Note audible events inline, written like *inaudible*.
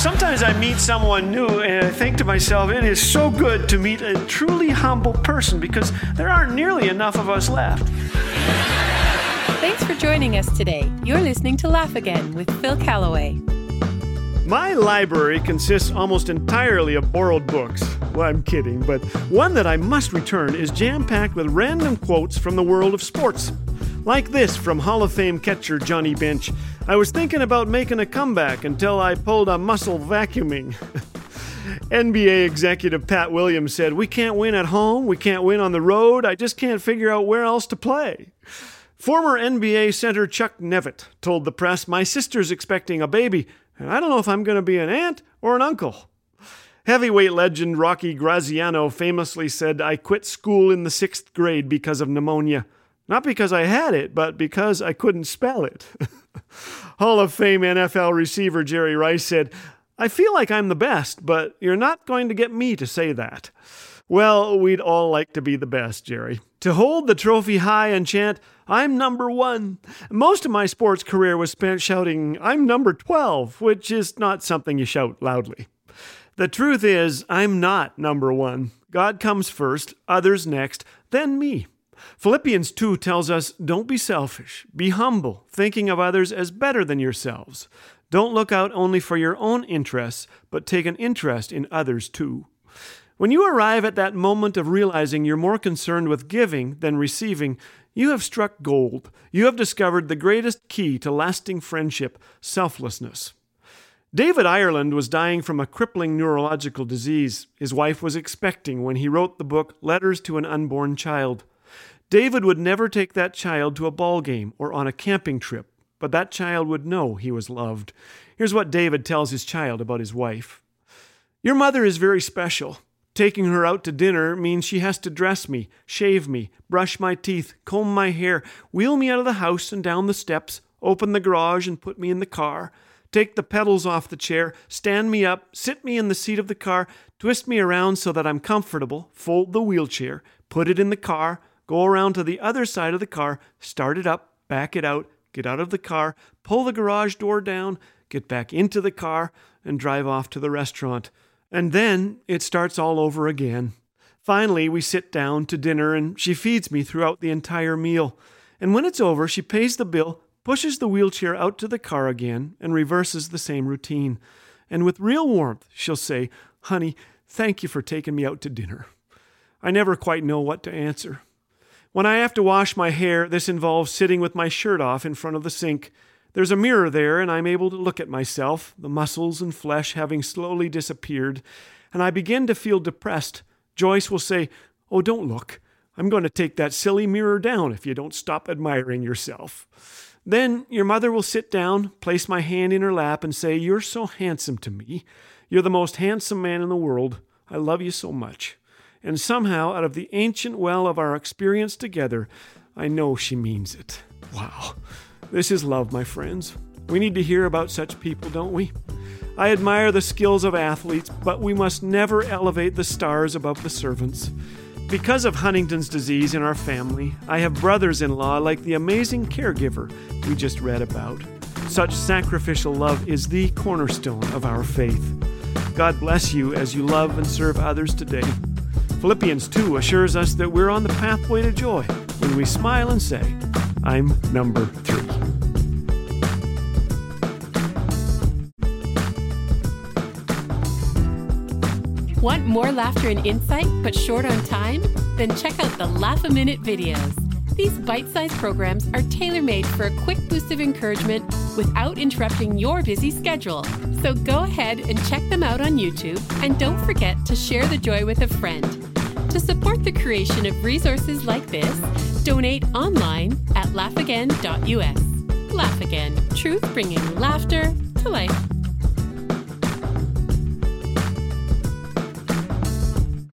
Sometimes I meet someone new and I think to myself, it is so good to meet a truly humble person because there aren't nearly enough of us left. Thanks for joining us today. You're listening to Laugh Again with Phil Callaway. My library consists almost entirely of borrowed books. Well, I'm kidding, but one that I must return is jam packed with random quotes from the world of sports. Like this from Hall of Fame catcher Johnny Bench I was thinking about making a comeback until I pulled a muscle vacuuming. *laughs* NBA executive Pat Williams said, We can't win at home, we can't win on the road, I just can't figure out where else to play. Former NBA center Chuck Nevitt told the press, My sister's expecting a baby, and I don't know if I'm going to be an aunt or an uncle. Heavyweight legend Rocky Graziano famously said, I quit school in the sixth grade because of pneumonia. Not because I had it, but because I couldn't spell it. *laughs* Hall of Fame NFL receiver Jerry Rice said, I feel like I'm the best, but you're not going to get me to say that. Well, we'd all like to be the best, Jerry. To hold the trophy high and chant, I'm number one. Most of my sports career was spent shouting, I'm number 12, which is not something you shout loudly. The truth is, I'm not number one. God comes first, others next, then me. Philippians 2 tells us don't be selfish, be humble, thinking of others as better than yourselves. Don't look out only for your own interests, but take an interest in others too. When you arrive at that moment of realizing you're more concerned with giving than receiving, you have struck gold. You have discovered the greatest key to lasting friendship selflessness. David Ireland was dying from a crippling neurological disease. His wife was expecting when he wrote the book Letters to an Unborn Child. David would never take that child to a ball game or on a camping trip, but that child would know he was loved. Here's what David tells his child about his wife Your mother is very special. Taking her out to dinner means she has to dress me, shave me, brush my teeth, comb my hair, wheel me out of the house and down the steps, open the garage and put me in the car, take the pedals off the chair, stand me up, sit me in the seat of the car, twist me around so that I'm comfortable, fold the wheelchair, put it in the car, go around to the other side of the car, start it up, back it out, get out of the car, pull the garage door down, get back into the car, and drive off to the restaurant. And then it starts all over again. Finally, we sit down to dinner, and she feeds me throughout the entire meal. And when it's over, she pays the bill, pushes the wheelchair out to the car again, and reverses the same routine. And with real warmth, she'll say, Honey, thank you for taking me out to dinner. I never quite know what to answer. When I have to wash my hair, this involves sitting with my shirt off in front of the sink. There's a mirror there, and I'm able to look at myself, the muscles and flesh having slowly disappeared, and I begin to feel depressed. Joyce will say, Oh, don't look. I'm going to take that silly mirror down if you don't stop admiring yourself. Then your mother will sit down, place my hand in her lap, and say, You're so handsome to me. You're the most handsome man in the world. I love you so much and somehow, out of the ancient well of our experience together, I know she means it. Wow. This is love, my friends. We need to hear about such people, don't we? I admire the skills of athletes, but we must never elevate the stars above the servants. Because of Huntington's disease in our family, I have brothers in law like the amazing caregiver we just read about. Such sacrificial love is the cornerstone of our faith. God bless you as you love and serve others today. Philippians 2 assures us that we're on the pathway to joy when we smile and say, I'm number three. Want more laughter and insight, but short on time? Then check out the Laugh a Minute videos. These bite sized programs are tailor made for a quick boost of encouragement without interrupting your busy schedule. So go ahead and check them out on YouTube, and don't forget to share the joy with a friend. To support the creation of resources like this, donate online at laughagain.us. Laugh Again, truth bringing laughter to life.